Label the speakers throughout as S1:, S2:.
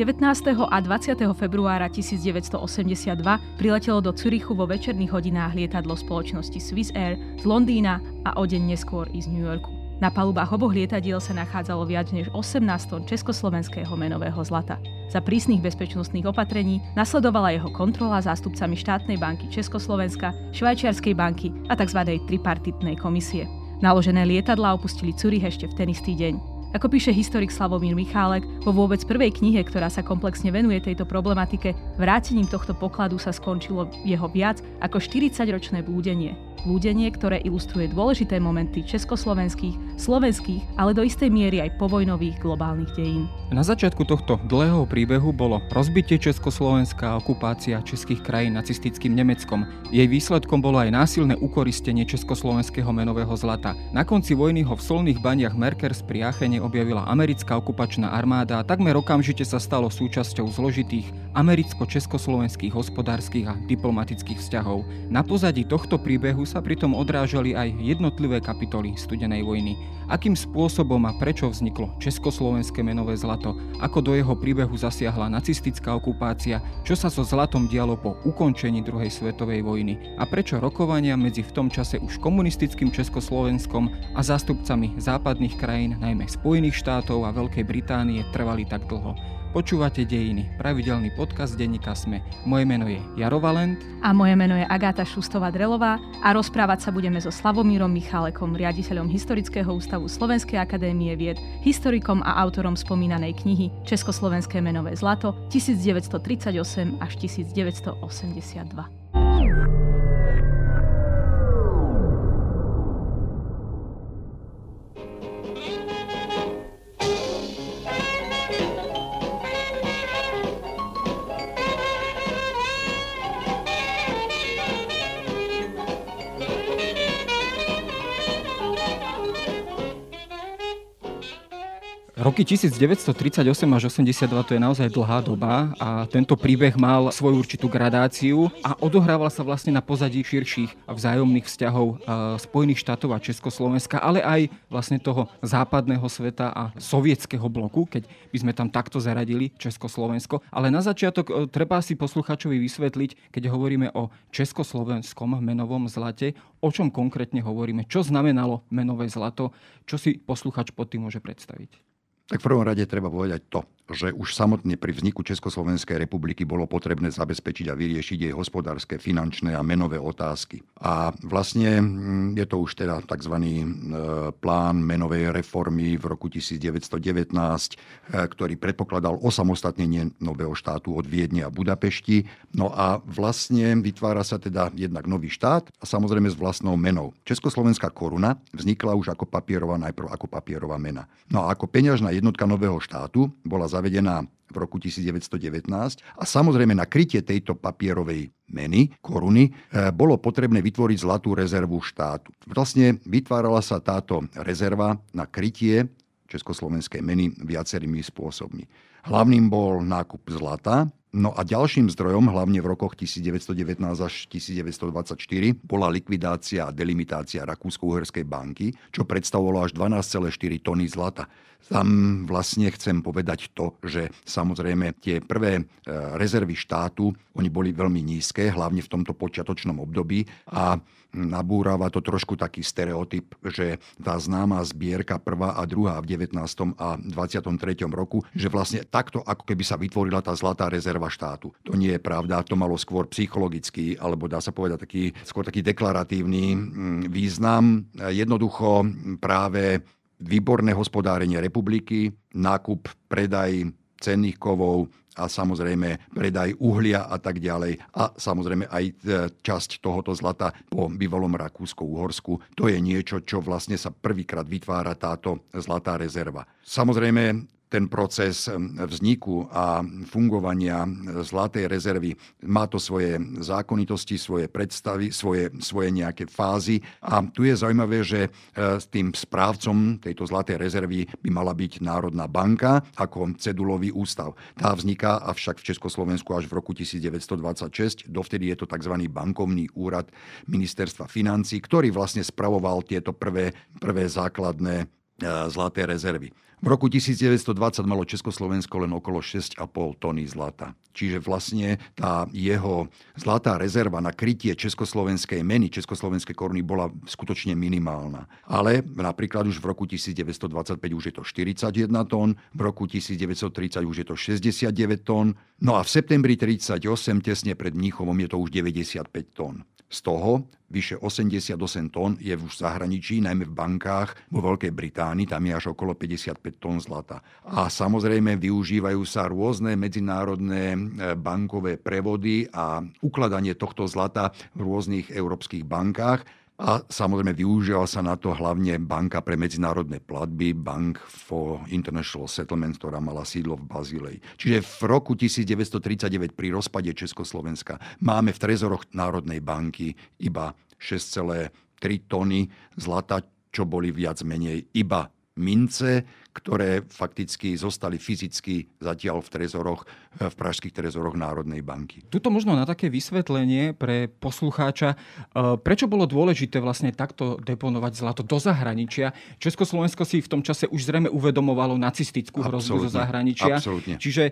S1: 19. a 20. februára 1982 priletelo do Cürichu vo večerných hodinách lietadlo spoločnosti Swiss Air z Londýna a o deň neskôr i z New Yorku. Na palubách oboch lietadiel sa nachádzalo viac než 18 tón československého menového zlata. Za prísnych bezpečnostných opatrení nasledovala jeho kontrola zástupcami štátnej banky Československa, Švajčiarskej banky a tzv. tripartitnej komisie. Naložené lietadla opustili Cürich ešte v ten istý deň. Ako píše historik Slavomír Michálek, vo vôbec prvej knihe, ktorá sa komplexne venuje tejto problematike, vrátením tohto pokladu sa skončilo jeho viac ako 40-ročné blúdenie blúdenie, ktoré ilustruje dôležité momenty československých, slovenských, ale do istej miery aj povojnových globálnych dejín.
S2: Na začiatku tohto dlhého príbehu bolo rozbitie Československá a okupácia českých krajín nacistickým Nemeckom. Jej výsledkom bolo aj násilné ukoristenie československého menového zlata. Na konci vojny ho v solných baniach Merkers pri Achene objavila americká okupačná armáda a takmer okamžite sa stalo súčasťou zložitých americko-československých hospodárskych a diplomatických vzťahov. Na pozadí tohto príbehu sa pritom odrážali aj jednotlivé kapitoly studenej vojny. Akým spôsobom a prečo vzniklo Československé menové zlato, ako do jeho príbehu zasiahla nacistická okupácia, čo sa so zlatom dialo po ukončení druhej svetovej vojny a prečo rokovania medzi v tom čase už komunistickým Československom a zástupcami západných krajín, najmä Spojených štátov a Veľkej Británie, trvali tak dlho. Počúvate Dejiny, pravidelný podcast denníka Sme. Moje meno je Jaro Valent.
S1: A moje meno je Agáta Šustová-Drelová a rozprávať sa budeme so Slavomírom Michalekom, riaditeľom Historického ústavu Slovenskej akadémie vied, historikom a autorom spomínanej knihy Československé menové zlato 1938 až 1982.
S2: Roky 1938 až 82 to je naozaj dlhá doba a tento príbeh mal svoju určitú gradáciu a odohrával sa vlastne na pozadí širších vzájomných vzťahov Spojených štátov a Československa, ale aj vlastne toho západného sveta a sovietského bloku, keď by sme tam takto zaradili Československo. Ale na začiatok e, treba si posluchačovi vysvetliť, keď hovoríme o československom menovom zlate, o čom konkrétne hovoríme, čo znamenalo menové zlato, čo si posluchač pod tým môže predstaviť.
S3: Tak v prvom rade treba povedať to, že už samotne pri vzniku Československej republiky bolo potrebné zabezpečiť a vyriešiť jej hospodárske, finančné a menové otázky. A vlastne mm, je to už teda tzv. E, plán menovej reformy v roku 1919, e, ktorý predpokladal osamostatnenie nového štátu od Viedne a Budapešti. No a vlastne vytvára sa teda jednak nový štát a samozrejme s vlastnou menou. Československá koruna vznikla už ako papierová, najprv ako papierová mena. No a ako peňažná jednotka nového štátu bola zavedená v roku 1919 a samozrejme na krytie tejto papierovej meny, koruny, e, bolo potrebné vytvoriť zlatú rezervu štátu. Vlastne vytvárala sa táto rezerva na krytie československej meny viacerými spôsobmi. Hlavným bol nákup zlata, No a ďalším zdrojom, hlavne v rokoch 1919 až 1924, bola likvidácia a delimitácia Rakúsko-Uherskej banky, čo predstavovalo až 12,4 tony zlata. Tam vlastne chcem povedať to, že samozrejme tie prvé e, rezervy štátu, oni boli veľmi nízke, hlavne v tomto počiatočnom období a nabúrava to trošku taký stereotyp, že tá známa zbierka prvá a druhá v 19. a 23. roku, že vlastne takto ako keby sa vytvorila tá zlatá rezerva štátu. To nie je pravda, to malo skôr psychologický, alebo dá sa povedať taký, skôr taký deklaratívny mm, význam. Jednoducho práve výborné hospodárenie republiky, nákup, predaj cenných kovov a samozrejme predaj uhlia a tak ďalej. A samozrejme aj e, časť tohoto zlata po bývalom Rakúsko-Uhorsku. To je niečo, čo vlastne sa prvýkrát vytvára táto zlatá rezerva. Samozrejme, ten proces vzniku a fungovania zlatej rezervy. Má to svoje zákonitosti, svoje predstavy, svoje, svoje nejaké fázy. A tu je zaujímavé, že e, s tým správcom tejto zlatej rezervy by mala byť Národná banka ako cedulový ústav. Tá vzniká avšak v Československu až v roku 1926. Dovtedy je to tzv. bankovný úrad ministerstva financí, ktorý vlastne spravoval tieto prvé, prvé základné zlaté rezervy. V roku 1920 malo Československo len okolo 6,5 tony zlata. Čiže vlastne tá jeho zlatá rezerva na krytie československej meny, československej koruny bola skutočne minimálna. Ale napríklad už v roku 1925 už je to 41 tón, v roku 1930 už je to 69 tón, no a v septembri 1938 tesne pred Mníchovom je to už 95 tón. Z toho vyše 88 tón je už v zahraničí, najmä v bankách vo Veľkej Británii, tam je až okolo 55 tón zlata. A samozrejme využívajú sa rôzne medzinárodné e, bankové prevody a ukladanie tohto zlata v rôznych európskych bankách a samozrejme využívala sa na to hlavne banka pre medzinárodné platby, Bank for International Settlement, ktorá mala sídlo v Bazílei. Čiže v roku 1939 pri rozpade Československa máme v trezoroch Národnej banky iba 6,3 tony zlata, čo boli viac menej iba mince, ktoré fakticky zostali fyzicky zatiaľ v trezoroch, v pražských trezoroch Národnej banky.
S2: Tuto možno na také vysvetlenie pre poslucháča, e, prečo bolo dôležité vlastne takto deponovať zlato do zahraničia. Československo si v tom čase už zrejme uvedomovalo nacistickú hrozbu zo zahraničia.
S3: Absolutne.
S2: Čiže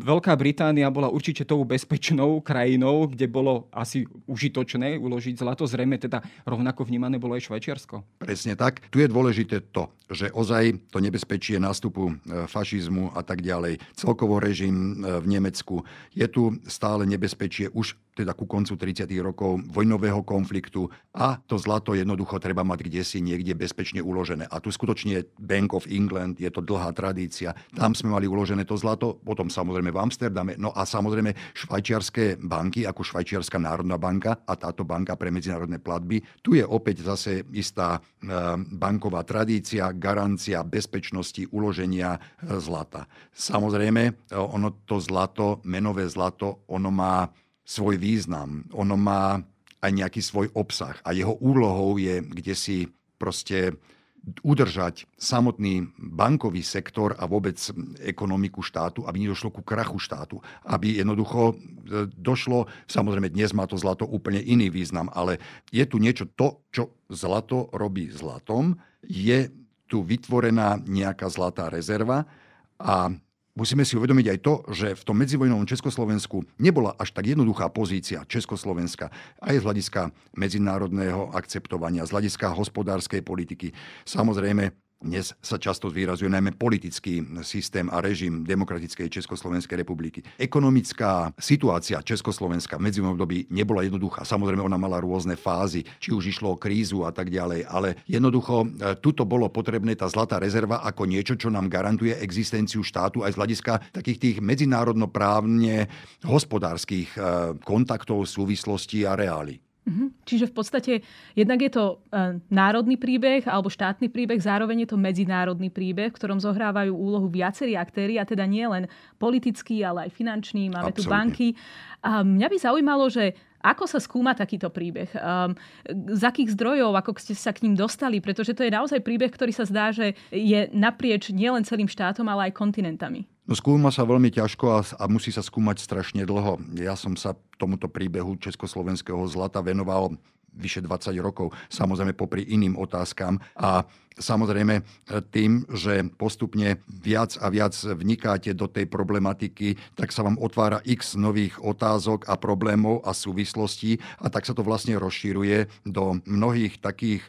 S2: Veľká Británia bola určite tou bezpečnou krajinou, kde bolo asi užitočné uložiť zlato. Zrejme teda rovnako vnímané bolo aj Švajčiarsko.
S3: Presne tak. Tu je dôležité to, že ozaj to nebezpečie nástupu e, fašizmu a tak ďalej, celkovo režim e, v Nemecku, je tu stále nebezpečie už teda ku koncu 30. rokov vojnového konfliktu a to zlato jednoducho treba mať kde si niekde bezpečne uložené. A tu skutočne Bank of England, je to dlhá tradícia. Tam sme mali uložené to zlato, potom samozrejme v Amsterdame, no a samozrejme švajčiarske banky, ako Švajčiarska národná banka a táto banka pre medzinárodné platby. Tu je opäť zase istá e, banková tradícia, garancia bezpečnosti uloženia e, zlata. Samozrejme, e, ono to zlato, menové zlato, ono má svoj význam, ono má aj nejaký svoj obsah a jeho úlohou je kde si proste udržať samotný bankový sektor a vôbec ekonomiku štátu, aby nedošlo ku krachu štátu. Aby jednoducho e, došlo, samozrejme dnes má to zlato úplne iný význam, ale je tu niečo, to, čo zlato robí zlatom, je tu vytvorená nejaká zlatá rezerva a Musíme si uvedomiť aj to, že v tom medzivojnovom Československu nebola až tak jednoduchá pozícia Československa aj z hľadiska medzinárodného akceptovania, z hľadiska hospodárskej politiky. Samozrejme, dnes sa často zvýrazuje najmä politický systém a režim demokratickej Československej republiky. Ekonomická situácia Československa v medzivojnovom období nebola jednoduchá. Samozrejme, ona mala rôzne fázy, či už išlo o krízu a tak ďalej, ale jednoducho e, tuto bolo potrebné tá zlatá rezerva ako niečo, čo nám garantuje existenciu štátu aj z hľadiska takých tých medzinárodnoprávne hospodárskych e, kontaktov, súvislostí a reálí.
S1: Mhm. Čiže v podstate jednak je to e, národný príbeh alebo štátny príbeh, zároveň je to medzinárodný príbeh, v ktorom zohrávajú úlohu viacerí aktéry, a teda nie len politický, ale aj finančný. Máme Absolutne. tu banky. A mňa by zaujímalo, že ako sa skúma takýto príbeh? Um, z akých zdrojov, ako ste sa k ním dostali? Pretože to je naozaj príbeh, ktorý sa zdá, že je naprieč nielen celým štátom, ale aj kontinentami.
S3: No skúma sa veľmi ťažko a, a musí sa skúmať strašne dlho. Ja som sa tomuto príbehu československého zlata venoval vyše 20 rokov, samozrejme popri iným otázkam. A samozrejme tým, že postupne viac a viac vnikáte do tej problematiky, tak sa vám otvára x nových otázok a problémov a súvislostí a tak sa to vlastne rozšíruje do mnohých takých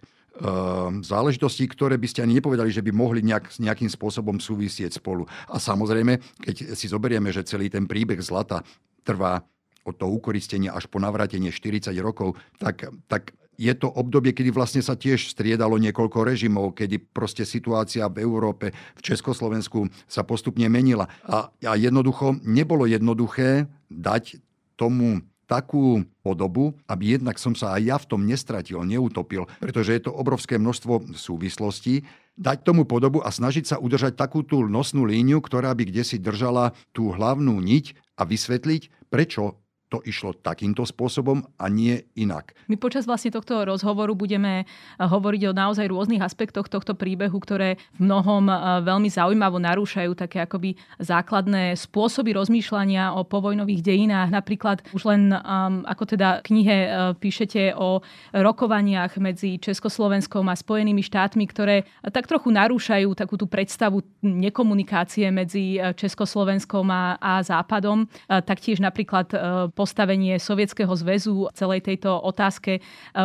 S3: záležitostí, ktoré by ste ani nepovedali, že by mohli nejak, nejakým spôsobom súvisieť spolu. A samozrejme, keď si zoberieme, že celý ten príbeh zlata trvá od toho ukoristenia až po navrátenie 40 rokov, tak, tak je to obdobie, kedy vlastne sa tiež striedalo niekoľko režimov, kedy proste situácia v Európe, v Československu sa postupne menila. A, a jednoducho nebolo jednoduché dať tomu takú podobu, aby jednak som sa aj ja v tom nestratil, neutopil, pretože je to obrovské množstvo súvislostí, dať tomu podobu a snažiť sa udržať takú tú nosnú líniu, ktorá by kde si držala tú hlavnú niť a vysvetliť, prečo to išlo takýmto spôsobom a nie inak.
S1: My počas vlastne tohto rozhovoru budeme hovoriť o naozaj rôznych aspektoch tohto príbehu, ktoré v mnohom veľmi zaujímavo narúšajú také akoby základné spôsoby rozmýšľania o povojnových dejinách. Napríklad už len um, ako teda v knihe uh, píšete o rokovaniach medzi Československom a Spojenými štátmi, ktoré tak trochu narúšajú takú tú predstavu nekomunikácie medzi Československom a, a Západom. Taktiež napríklad postavenie Sovietskeho zväzu v celej tejto otázke e,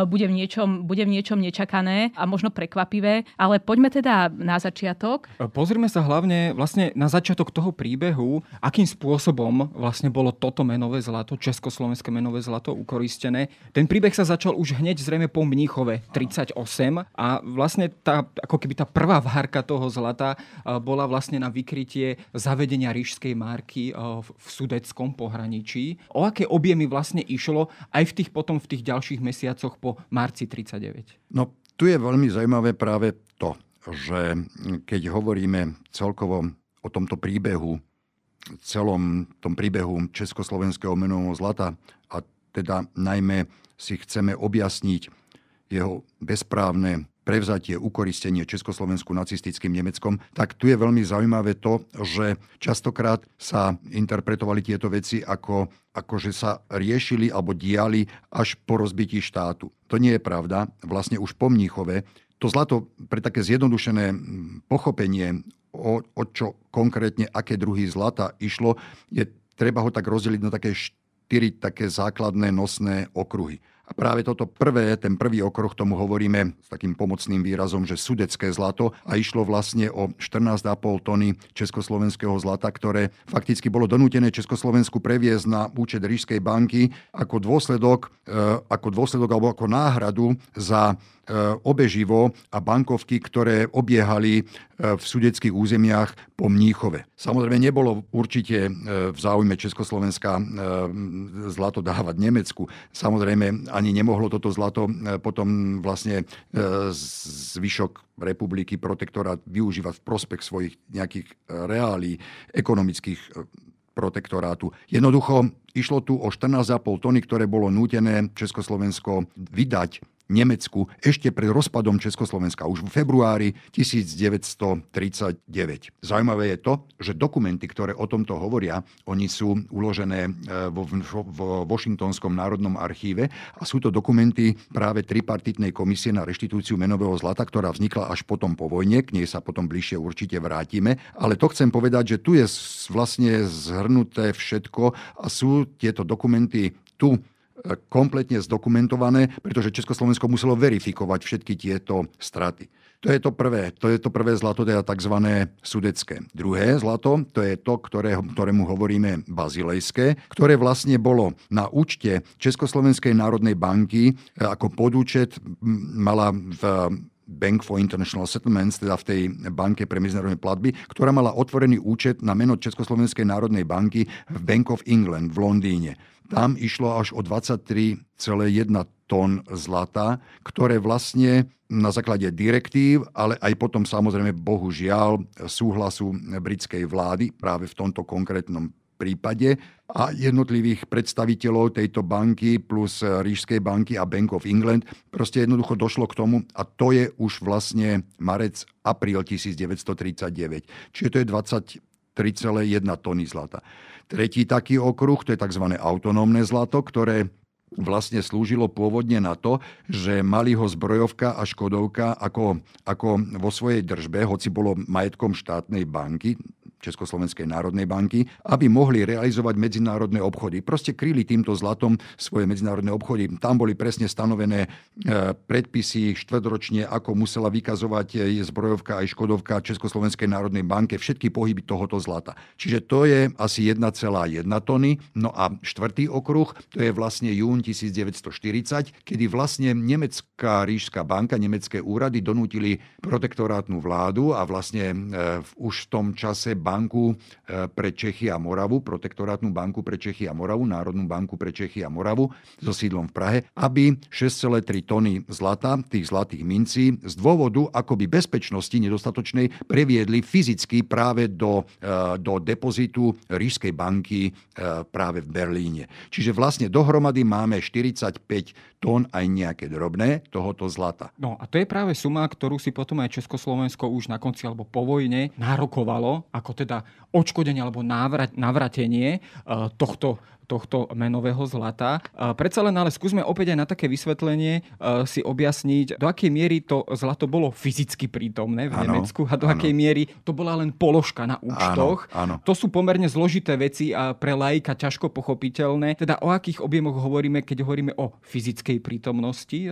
S1: bude v, niečom, bude v niečom nečakané a možno prekvapivé. Ale poďme teda na začiatok.
S2: E, pozrime sa hlavne vlastne na začiatok toho príbehu, akým spôsobom vlastne bolo toto menové zlato, československé menové zlato ukoristené. Ten príbeh sa začal už hneď zrejme po Mníchove 38 a vlastne tá, ako keby tá prvá várka toho zlata e, bola vlastne na vykrytie zavedenia rížskej marky v sudeckom pohraničí. O aké objemy vlastne išlo aj v tých potom v tých ďalších mesiacoch po marci 39?
S3: No tu je veľmi zaujímavé práve to, že keď hovoríme celkovo o tomto príbehu, celom tom príbehu Československého menového zlata a teda najmä si chceme objasniť jeho bezprávne prevzatie, ukoristenie Československu nacistickým Nemeckom, tak tu je veľmi zaujímavé to, že častokrát sa interpretovali tieto veci ako, ako že sa riešili alebo diali až po rozbití štátu. To nie je pravda. Vlastne už po Mníchove to zlato pre také zjednodušené pochopenie, o, o čo konkrétne, aké druhy zlata išlo, je treba ho tak rozdeliť na také štyri také základné nosné okruhy. A práve toto prvé, ten prvý okruh, tomu hovoríme s takým pomocným výrazom, že sudecké zlato. A išlo vlastne o 14,5 tony československého zlata, ktoré fakticky bolo donútené Československu previesť na účet Rížskej banky ako dôsledok, e, ako dôsledok alebo ako náhradu za obeživo a bankovky, ktoré obiehali e, v sudeckých územiach po Mníchove. Samozrejme nebolo určite e, v záujme Československa zlato dávať Nemecku. Samozrejme ani nemohlo toto zlato potom vlastne zvyšok republiky, protektorát využívať v prospech svojich nejakých reálí ekonomických protektorátu. Jednoducho išlo tu o 14,5 tony, ktoré bolo nútené Československo vydať Nemecku ešte pred rozpadom Československa, už v februári 1939. Zaujímavé je to, že dokumenty, ktoré o tomto hovoria, oni sú uložené e, vo, v Washingtonskom národnom archíve a sú to dokumenty práve tripartitnej komisie na reštitúciu menového zlata, ktorá vznikla až potom po vojne, k nej sa potom bližšie určite vrátime. Ale to chcem povedať, že tu je vlastne zhrnuté všetko a sú tieto dokumenty tu kompletne zdokumentované, pretože Československo muselo verifikovať všetky tieto straty. To je to prvé, to je to prvé zlato, teda tzv. sudecké. Druhé zlato, to je to, ktoré, ktorému hovoríme bazilejské, ktoré vlastne bolo na účte Československej národnej banky ako podúčet mala v Bank for International Settlements, teda v tej banke pre medzinárodné platby, ktorá mala otvorený účet na meno Československej národnej banky v Bank of England v Londýne. Tam išlo až o 23,1 tón zlata, ktoré vlastne na základe direktív, ale aj potom samozrejme bohužiaľ súhlasu britskej vlády práve v tomto konkrétnom prípade a jednotlivých predstaviteľov tejto banky plus Rížskej banky a Bank of England. Proste jednoducho došlo k tomu a to je už vlastne marec, apríl 1939. Čiže to je 23,1 tony zlata. Tretí taký okruh, to je tzv. autonómne zlato, ktoré vlastne slúžilo pôvodne na to, že mali ho zbrojovka a škodovka ako, ako vo svojej držbe, hoci bolo majetkom štátnej banky, Československej národnej banky, aby mohli realizovať medzinárodné obchody. Proste kryli týmto zlatom svoje medzinárodné obchody. Tam boli presne stanovené e, predpisy štvrťročne, ako musela vykazovať je zbrojovka aj škodovka Československej národnej banke, všetky pohyby tohoto zlata. Čiže to je asi 1,1 tony. No a štvrtý okruh, to je vlastne jún 1940, kedy vlastne nemecká rížská banka, nemecké úrady donútili protektorátnu vládu a vlastne e, už v tom čase banka banku e, pre Čechy a Moravu, protektorátnu banku pre Čechy a Moravu, Národnú banku pre Čechy a Moravu so sídlom v Prahe, aby 6,3 tony zlata, tých zlatých mincí, z dôvodu akoby bezpečnosti nedostatočnej previedli fyzicky práve do, e, do depozitu Rížskej banky práve v Berlíne. Čiže vlastne dohromady máme 45 tón aj nejaké drobné tohoto zlata.
S2: No a to je práve suma, ktorú si potom aj Československo už na konci alebo po vojne nárokovalo, ako teda odškodenie alebo navratenie eh, tohto tohto menového zlata. Predsa len ale skúsme opäť aj na také vysvetlenie si objasniť, do akej miery to zlato bolo fyzicky prítomné v ano, Nemecku a do ano. akej miery to bola len položka na účtoch.
S3: Ano, ano.
S2: To sú pomerne zložité veci a pre laika ťažko pochopiteľné. Teda o akých objemoch hovoríme, keď hovoríme o fyzickej prítomnosti e,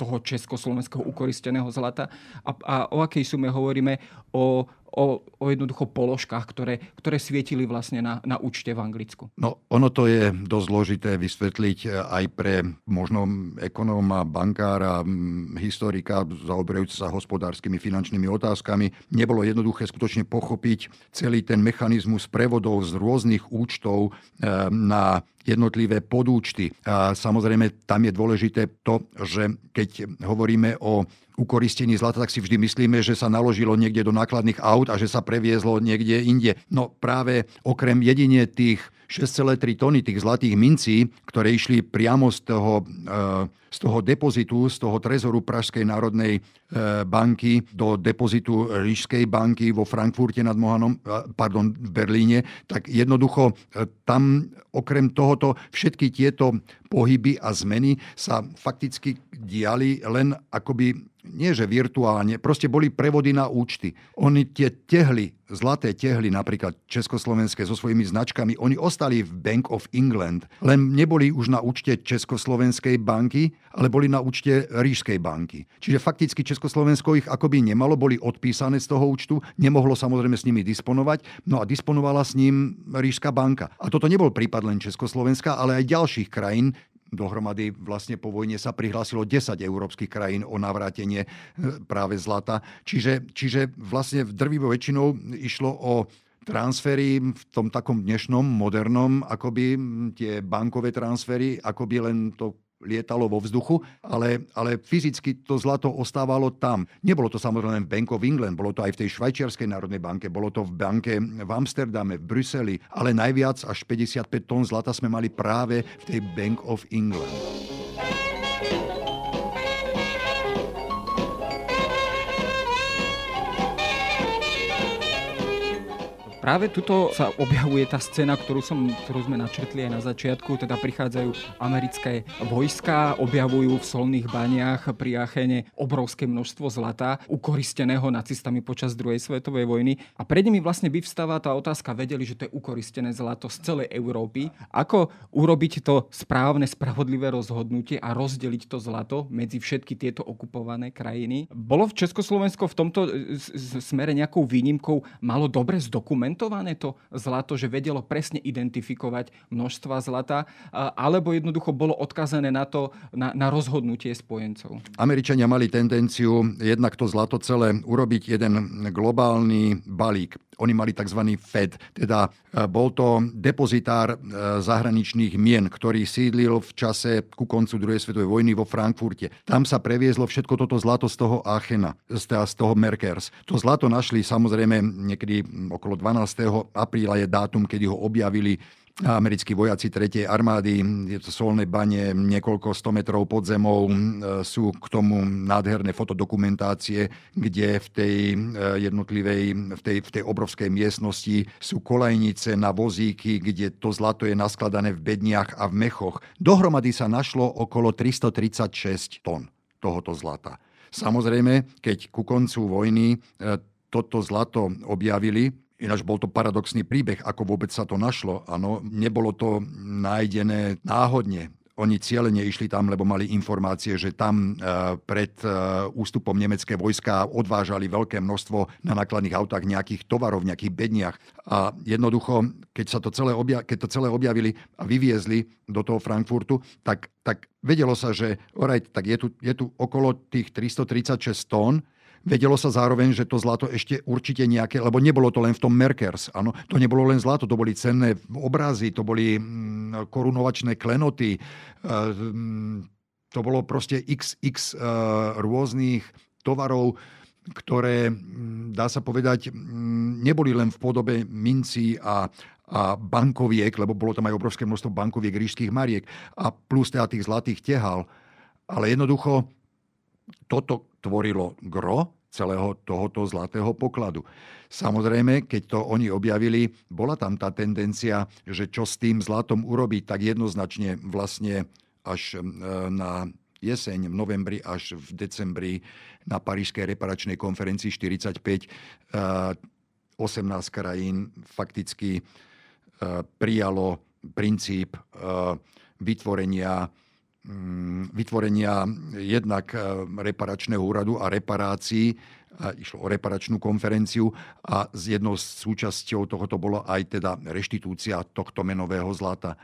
S2: toho československého ukoristeného zlata a, a o akej sume hovoríme o o, o jednoducho položkách, ktoré, ktoré svietili vlastne na, na účte v Anglicku.
S3: No, ono to je dosť zložité vysvetliť eh, aj pre možno ekonóma, bankára, historika, zaoberajúca sa hospodárskymi finančnými otázkami. Nebolo jednoduché skutočne pochopiť celý ten mechanizmus prevodov z rôznych účtov eh, na jednotlivé podúčty. A samozrejme, tam je dôležité to, že keď hovoríme o ukoristení zlata, tak si vždy myslíme, že sa naložilo niekde do nákladných aut a že sa previezlo niekde inde. No práve okrem jedine tých 6,3 tony tých zlatých mincí, ktoré išli priamo z toho, e, z toho depozitu, z toho trezoru Pražskej národnej e, banky do depozitu Rížskej banky vo Frankfurte nad Mohanom, e, pardon, v Berlíne, tak jednoducho tam okrem tohoto všetky tieto pohyby a zmeny sa fakticky diali len akoby nie že virtuálne, proste boli prevody na účty. Oni tie tehly, zlaté tehly, napríklad československé so svojimi značkami, oni ostali v Bank of England, len neboli už na účte Československej banky, ale boli na účte Rížskej banky. Čiže fakticky Československo ich akoby nemalo, boli odpísané z toho účtu, nemohlo samozrejme s nimi disponovať, no a disponovala s ním Rížska banka. A toto nebol prípad len Československa, ale aj ďalších krajín, Dohromady vlastne po vojne sa prihlásilo 10 európskych krajín o navrátenie e, práve zlata. Čiže, čiže vlastne v drvivou väčšinou išlo o transfery v tom takom dnešnom, modernom, akoby tie bankové transfery, akoby len to lietalo vo vzduchu, ale, ale fyzicky to zlato ostávalo tam. Nebolo to samozrejme Bank of England, bolo to aj v tej švajčiarskej národnej banke, bolo to v banke v Amsterdame, v Bruseli, ale najviac až 55 tón zlata sme mali práve v tej Bank of England.
S2: Práve tuto sa objavuje tá scéna, ktorú, som, ktorú sme načrtli aj na začiatku, teda prichádzajú americké vojska, objavujú v solných baniach pri Achene obrovské množstvo zlata, ukoristeného nacistami počas druhej svetovej vojny. A pred nimi vlastne vyvstáva tá otázka, vedeli, že to je ukoristené zlato z celej Európy. Ako urobiť to správne, spravodlivé rozhodnutie a rozdeliť to zlato medzi všetky tieto okupované krajiny? Bolo v Československo v tomto smere nejakou výnimkou malo dobre zdokumentované zdokumentované to zlato, že vedelo presne identifikovať množstva zlata, alebo jednoducho bolo odkazané na to, na, na rozhodnutie spojencov?
S3: Američania mali tendenciu jednak to zlato celé urobiť jeden globálny balík. Oni mali tzv. Fed, teda e, bol to depozitár e, zahraničných mien, ktorý sídlil v čase ku koncu druhej svetovej vojny vo Frankfurte. Tam sa previezlo všetko toto zlato z toho Aachena, z toho Merkers. To zlato našli samozrejme niekedy okolo 12. apríla je dátum, kedy ho objavili americkí vojaci 3. armády, je to solné bane, niekoľko 100 metrov pod zemou, sú k tomu nádherné fotodokumentácie, kde v tej e, jednotlivej, v tej, v tej obrovskej miestnosti sú kolajnice na vozíky, kde to zlato je naskladané v bedniach a v mechoch. Dohromady sa našlo okolo 336 tón tohoto zlata. Samozrejme, keď ku koncu vojny e, toto zlato objavili, Ináč bol to paradoxný príbeh, ako vôbec sa to našlo. Ano, nebolo to nájdené náhodne. Oni cieľene išli tam, lebo mali informácie, že tam e, pred e, ústupom nemecké vojska odvážali veľké množstvo na nákladných autách nejakých tovarov, nejakých bedniach. A jednoducho, keď, sa to celé obja- keď to celé objavili a vyviezli do toho Frankfurtu, tak, tak vedelo sa, že oraj, tak je tu, je tu okolo tých 336 tón, vedelo sa zároveň, že to zlato ešte určite nejaké, lebo nebolo to len v tom Merkers, áno, to nebolo len zlato, to boli cenné obrazy, to boli mm, korunovačné klenoty, mm, to bolo proste xx rôznych tovarov, ktoré, mm, dá sa povedať, neboli len v podobe minci a, a bankoviek, lebo bolo tam aj obrovské množstvo bankoviek rížských mariek a plus teda tých zlatých tehal. Ale jednoducho toto tvorilo gro celého tohoto zlatého pokladu. Samozrejme, keď to oni objavili, bola tam tá tendencia, že čo s tým zlatom urobiť, tak jednoznačne vlastne až e, na jeseň, v novembri až v decembri na Parížskej reparačnej konferencii 45 18 e, krajín fakticky E, prijalo princíp vytvorenia vytvorenia jednak e, reparačného úradu a reparácií. Išlo o reparačnú konferenciu a z jednou súčasťou tohoto bolo aj teda reštitúcia tohto menového zlata.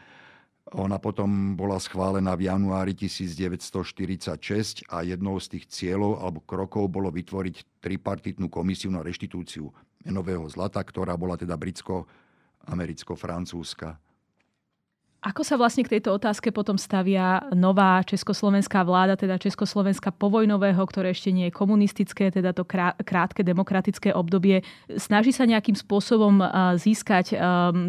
S3: Ona potom bola schválená v januári 1946 a jednou z tých cieľov alebo krokov bolo vytvoriť tripartitnú komisiu na reštitúciu menového zlata, ktorá bola teda britsko americko-francúzska.
S1: Ako sa vlastne k tejto otázke potom stavia nová československá vláda, teda Československa povojnového, ktoré ešte nie je komunistické, teda to krátke demokratické obdobie. Snaží sa nejakým spôsobom získať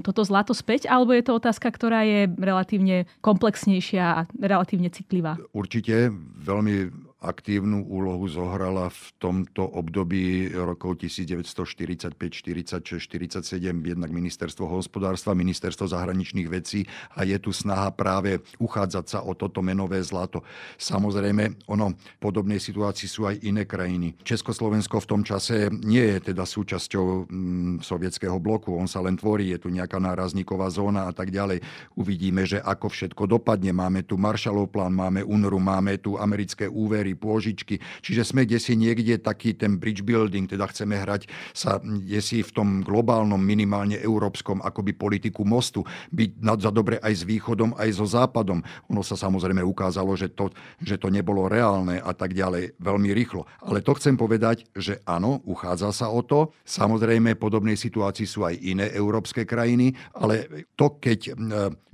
S1: toto zlato späť, alebo je to otázka, ktorá je relatívne komplexnejšia a relatívne citlivá?
S3: Určite veľmi aktívnu úlohu zohrala v tomto období rokov 1945, 46, 47 jednak ministerstvo hospodárstva, ministerstvo zahraničných vecí a je tu snaha práve uchádzať sa o toto menové zlato. Samozrejme, ono, v podobnej situácii sú aj iné krajiny. Československo v tom čase nie je teda súčasťou mm, sovietského bloku, on sa len tvorí, je tu nejaká nárazníková zóna a tak ďalej. Uvidíme, že ako všetko dopadne. Máme tu Marshallov plán, máme UNRU, máme tu americké úvery, pôžičky. Čiže sme kde si niekde taký ten bridge building, teda chceme hrať sa kde si v tom globálnom, minimálne európskom akoby politiku mostu, byť za dobre aj s východom, aj so západom. Ono sa samozrejme ukázalo, že to, že to nebolo reálne a tak ďalej veľmi rýchlo. Ale to chcem povedať, že áno, uchádza sa o to. Samozrejme, podobnej situácii sú aj iné európske krajiny, ale to, keď e,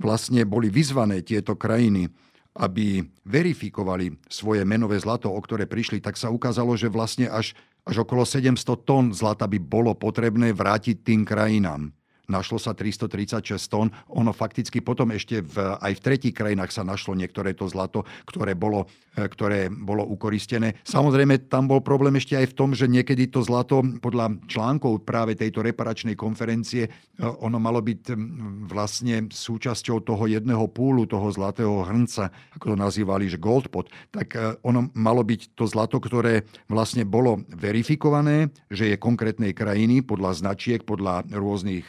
S3: vlastne boli vyzvané tieto krajiny, aby verifikovali svoje menové zlato, o ktoré prišli, tak sa ukázalo, že vlastne až, až okolo 700 tón zlata by bolo potrebné vrátiť tým krajinám našlo sa 336 tón. Ono fakticky potom ešte v, aj v tretích krajinách sa našlo niektoré to zlato, ktoré bolo, e, ktoré bolo ukoristené. Samozrejme, tam bol problém ešte aj v tom, že niekedy to zlato podľa článkov práve tejto reparačnej konferencie, e, ono malo byť vlastne súčasťou toho jedného púlu, toho zlatého hrnca, ako to nazývali, že goldpot, tak e, ono malo byť to zlato, ktoré vlastne bolo verifikované, že je konkrétnej krajiny podľa značiek, podľa rôznych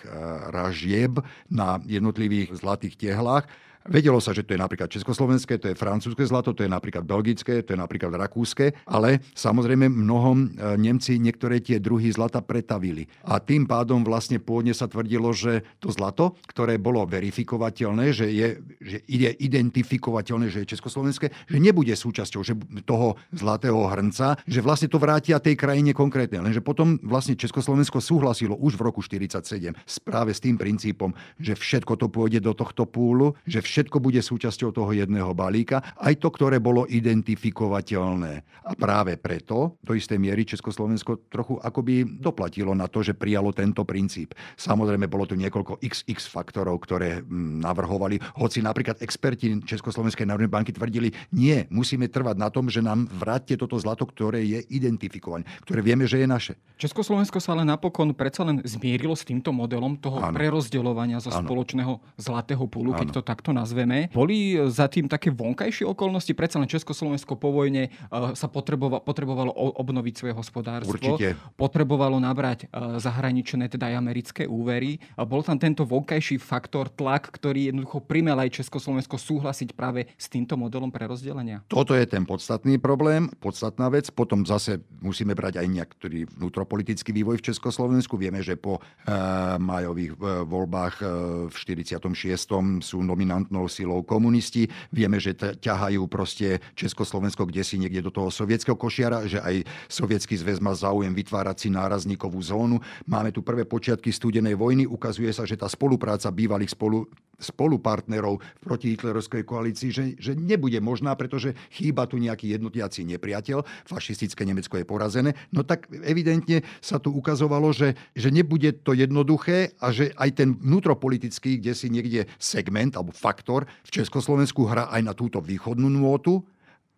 S3: ražieb na jednotlivých zlatých tehlách Vedelo sa, že to je napríklad československé, to je francúzske zlato, to je napríklad belgické, to je napríklad rakúske, ale samozrejme mnohom e, Nemci niektoré tie druhy zlata pretavili. A tým pádom vlastne pôvodne sa tvrdilo, že to zlato, ktoré bolo verifikovateľné, že je, že ide identifikovateľné, že je československé, že nebude súčasťou že toho zlatého hrnca, že vlastne to vrátia tej krajine konkrétne. Lenže potom vlastne Československo súhlasilo už v roku 1947 práve s tým princípom, že všetko to pôjde do tohto púlu, že všetko bude súčasťou toho jedného balíka, aj to, ktoré bolo identifikovateľné. A práve preto do istej miery Československo trochu akoby doplatilo na to, že prijalo tento princíp. Samozrejme, bolo tu niekoľko XX faktorov, ktoré mm, navrhovali, hoci napríklad experti Československej národnej banky tvrdili, nie, musíme trvať na tom, že nám vrátte toto zlato, ktoré je identifikované, ktoré vieme, že je naše.
S2: Československo sa ale napokon predsa len zmierilo s týmto modelom toho ano. prerozdeľovania zo ano. spoločného zlatého púlu, keď to takto nazveme. Boli za tým také vonkajšie okolnosti? Predsa len Československo po vojne eh, sa potrebovalo, potrebovalo obnoviť svoje hospodárstvo.
S3: Určite.
S2: Potrebovalo nabrať eh, zahraničné, teda aj americké úvery. Bol tam tento vonkajší faktor, tlak, ktorý jednoducho primel aj Československo súhlasiť práve s týmto modelom prerozdelenia?
S3: Toto je ten podstatný problém, podstatná vec. Potom zase musíme brať aj nejaký vnútropolitický vývoj v Československu. Vieme, že po e, májových e, voľbách e, v 46. sú nominant dominantnou silou komunisti. Vieme, že ťahajú proste Československo kde si niekde do toho sovietského košiara, že aj sovietský zväz má záujem vytvárať si nárazníkovú zónu. Máme tu prvé počiatky studenej vojny. Ukazuje sa, že tá spolupráca bývalých spolu, spolupartnerov v protihitlerovskej koalícii, že, že nebude možná, pretože chýba tu nejaký jednotiaci nepriateľ. Fašistické Nemecko je porazené. No tak evidentne sa tu ukazovalo, že, že nebude to jednoduché a že aj ten vnútropolitický, kde si niekde segment alebo faktor v Československu hrá aj na túto východnú nôtu.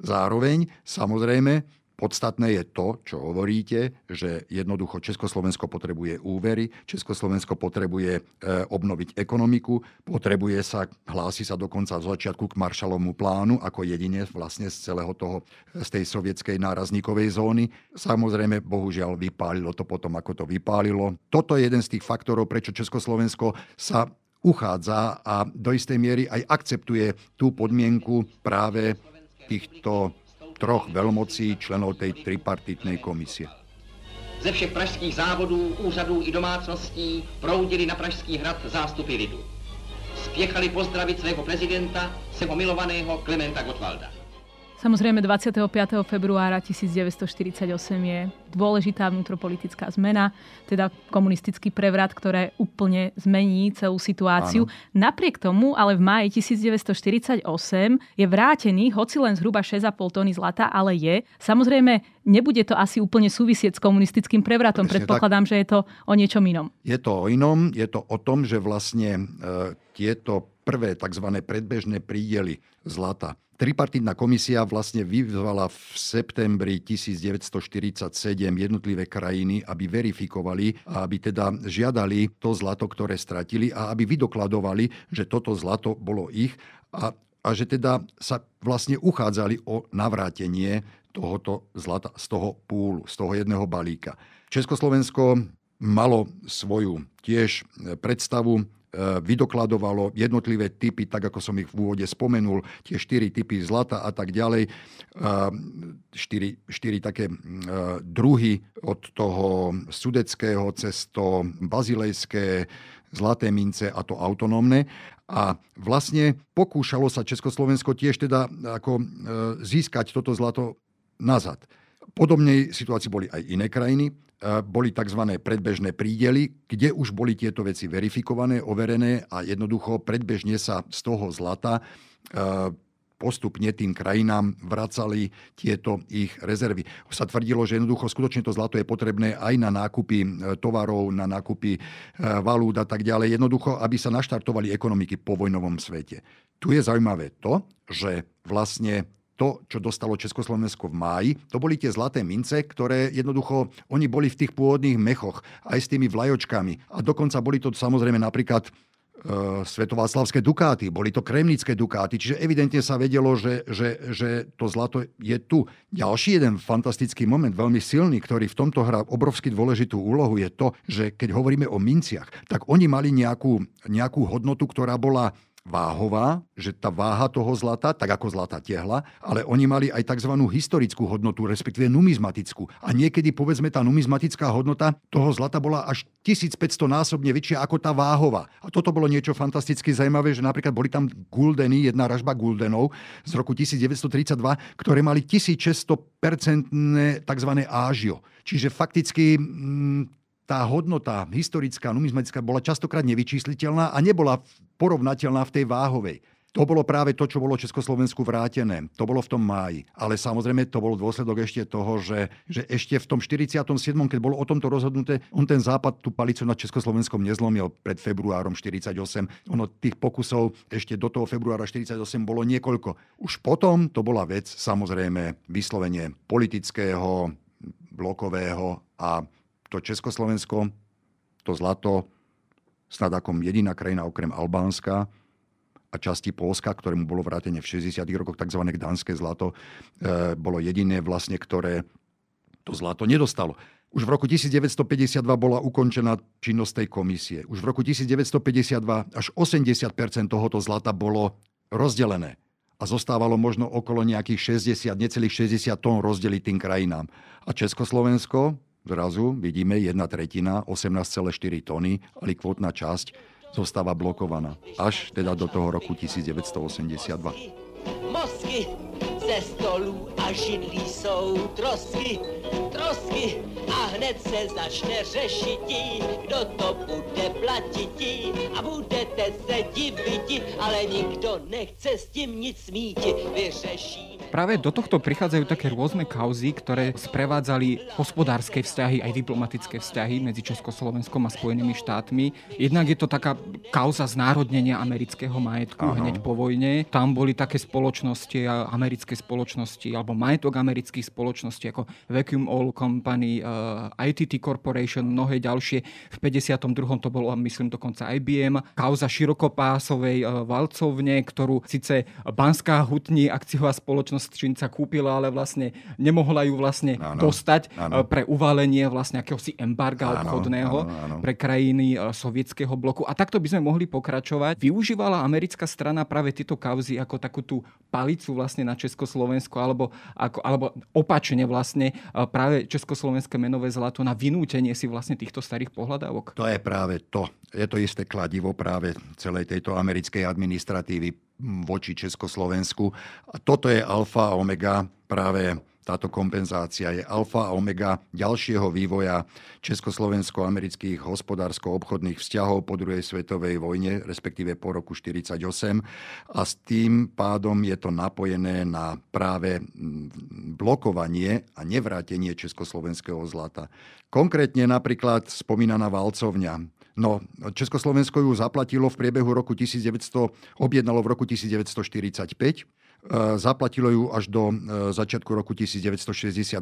S3: Zároveň, samozrejme, Podstatné je to, čo hovoríte, že jednoducho Československo potrebuje úvery, Československo potrebuje e, obnoviť ekonomiku, potrebuje sa, hlási sa dokonca v začiatku k Maršalovmu plánu ako jedine vlastne z celého toho, z tej sovietskej nárazníkovej zóny. Samozrejme, bohužiaľ, vypálilo to potom, ako to vypálilo. Toto je jeden z tých faktorov, prečo Československo sa uchádza a do istej miery aj akceptuje tú podmienku práve týchto troch veľmocí členov tej tripartitnej komisie.
S4: Ze všech pražských závodů, úřadů i domácností proudili na Pražský hrad zástupy lidu. Spěchali pozdravit svého prezidenta, svého milovaného Klementa Gottwalda.
S1: Samozrejme 25. februára 1948 je dôležitá vnútropolitická zmena, teda komunistický prevrat, ktoré úplne zmení celú situáciu. Áno. Napriek tomu, ale v máji 1948 je vrátený, hoci len zhruba 6,5 tony zlata, ale je. Samozrejme, nebude to asi úplne súvisieť s komunistickým prevratom. Presne Predpokladám, tak. že je to o niečom inom.
S3: Je to o inom, je to o tom, že vlastne e, tieto prvé tzv. predbežné prídely zlata Tripartitná komisia vlastne vyzvala v septembri 1947 jednotlivé krajiny, aby verifikovali a aby teda žiadali to zlato, ktoré stratili a aby vydokladovali, že toto zlato bolo ich a, a že teda sa vlastne uchádzali o navrátenie tohoto zlata z toho púlu, z toho jedného balíka. Československo malo svoju tiež predstavu vydokladovalo jednotlivé typy, tak ako som ich v úvode spomenul, tie štyri typy zlata a tak ďalej, e, štyri také e, druhy od toho sudeckého cez to bazilejské, zlaté mince a to autonómne. A vlastne pokúšalo sa Československo tiež teda ako získať toto zlato nazad. Podobnej situácii boli aj iné krajiny. E, boli tzv. predbežné prídely, kde už boli tieto veci verifikované, overené a jednoducho predbežne sa z toho zlata e, postupne tým krajinám vracali tieto ich rezervy. Sa tvrdilo, že jednoducho skutočne to zlato je potrebné aj na nákupy e, tovarov, na nákupy valút a tak ďalej. Jednoducho, aby sa naštartovali ekonomiky po vojnovom svete. Tu je zaujímavé to, že vlastne to, čo dostalo Československo v máji, to boli tie zlaté mince, ktoré jednoducho, oni boli v tých pôvodných mechoch, aj s tými vlajočkami. A dokonca boli to samozrejme napríklad e, svetováslavské dukáty, boli to kremnické dukáty, čiže evidentne sa vedelo, že, že, že to zlato je tu. Ďalší jeden fantastický moment, veľmi silný, ktorý v tomto hrá obrovsky dôležitú úlohu, je to, že keď hovoríme o minciach, tak oni mali nejakú, nejakú hodnotu, ktorá bola váhová, že tá váha toho zlata, tak ako zlata tehla, ale oni mali aj tzv. historickú hodnotu, respektíve numizmatickú. A niekedy, povedzme, tá numizmatická hodnota toho zlata bola až 1500 násobne väčšia ako tá váhová. A toto bolo niečo fantasticky zaujímavé, že napríklad boli tam guldeny, jedna ražba guldenov z roku 1932, ktoré mali 1600% tzv. ážio. Čiže fakticky mm, tá hodnota historická, numizmatická bola častokrát nevyčísliteľná a nebola porovnateľná v tej váhovej. To bolo práve to, čo bolo Československu vrátené. To bolo v tom máji. Ale samozrejme to bol dôsledok ešte toho, že, že ešte v tom 47., keď bolo o tomto rozhodnuté, on ten západ tú palicu nad Československom nezlomil pred februárom 48. Ono tých pokusov ešte do toho februára 48 bolo niekoľko. Už potom to bola vec samozrejme vyslovenie politického, blokového a to Československo, to zlato, snad ako jediná krajina okrem Albánska a časti Polska, ktorému bolo vrátené v 60. rokoch tzv. danské zlato, e, bolo jediné vlastne, ktoré to zlato nedostalo. Už v roku 1952 bola ukončená činnosť tej komisie. Už v roku 1952 až 80% tohoto zlata bolo rozdelené a zostávalo možno okolo nejakých 60, necelých 60 tón rozdeliť tým krajinám. A Československo, zrazu vidíme jedna tretina, 18,4 tony, ale kvotná časť zostáva blokovaná. Až teda do toho roku 1982. Mozky ze stolů a židlí jsou trosky, trosky a hned se začne řešití, kdo to bude platití a budete se diviti, ale nikdo nechce s tím nic míti, vyřešíme. Práve do tohto prichádzajú také rôzne kauzy, ktoré sprevádzali hospodárske vzťahy, aj diplomatické vzťahy medzi Československom a Spojenými štátmi. Jednak je to taká kauza znárodnenia amerického majetku Aha. hneď po vojne. Tam boli také spoločnosti, americké spoločnosti, alebo majetok amerických spoločností, ako Vacuum Oil Company, uh, eh, ITT Corporation, mnohé ďalšie. V 52. to bolo, myslím, dokonca IBM. Kauza širokopásovej uh, valcovne, ktorú síce Banská hutní akciová spoločnosť Střinca kúpila, ale vlastne nemohla ju vlastne ano, dostať ano. Eh, pre uvalenie vlastne akéhosi embarga ano, obchodného ano, ano. pre krajiny eh, sovietského bloku. A takto by sme mohli pokračovať. Využívala americká strana práve tieto kauzy ako takú tú palicu vlastne na Československo, alebo, ako, alebo opačne vlastne eh, práve Československé menové zlato na vynútenie si vlastne týchto starých pohľadávok? To je práve to. Je to isté kladivo práve celej tejto americkej administratívy voči Československu. Toto je alfa a omega práve táto kompenzácia je alfa a omega ďalšieho vývoja československo-amerických hospodársko-obchodných vzťahov po druhej svetovej vojne, respektíve po roku 1948. A s tým pádom je to napojené na práve blokovanie a nevrátenie československého zlata. Konkrétne napríklad spomínaná valcovňa. No, Československo ju zaplatilo v priebehu roku 1900, objednalo v roku 1945 E, zaplatilo ju až do e, začiatku roku 1968,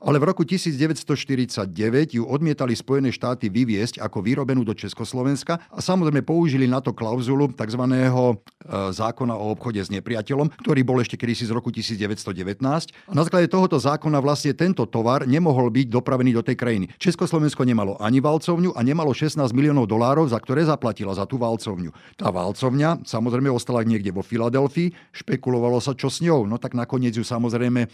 S3: ale v roku 1949 ju odmietali Spojené štáty vyviesť ako vyrobenú do Československa a samozrejme použili na to klauzulu tzv. E, zákona o obchode s nepriateľom, ktorý bol ešte kedysi z roku 1919. A na základe tohoto zákona vlastne tento tovar nemohol byť dopravený do tej krajiny. Československo nemalo ani valcovňu a nemalo 16 miliónov dolárov, za ktoré zaplatila za tú valcovňu. Tá valcovňa samozrejme ostala niekde vo Filadelfii, špekulovalo Stalo sa čo s ňou? No tak nakoniec ju samozrejme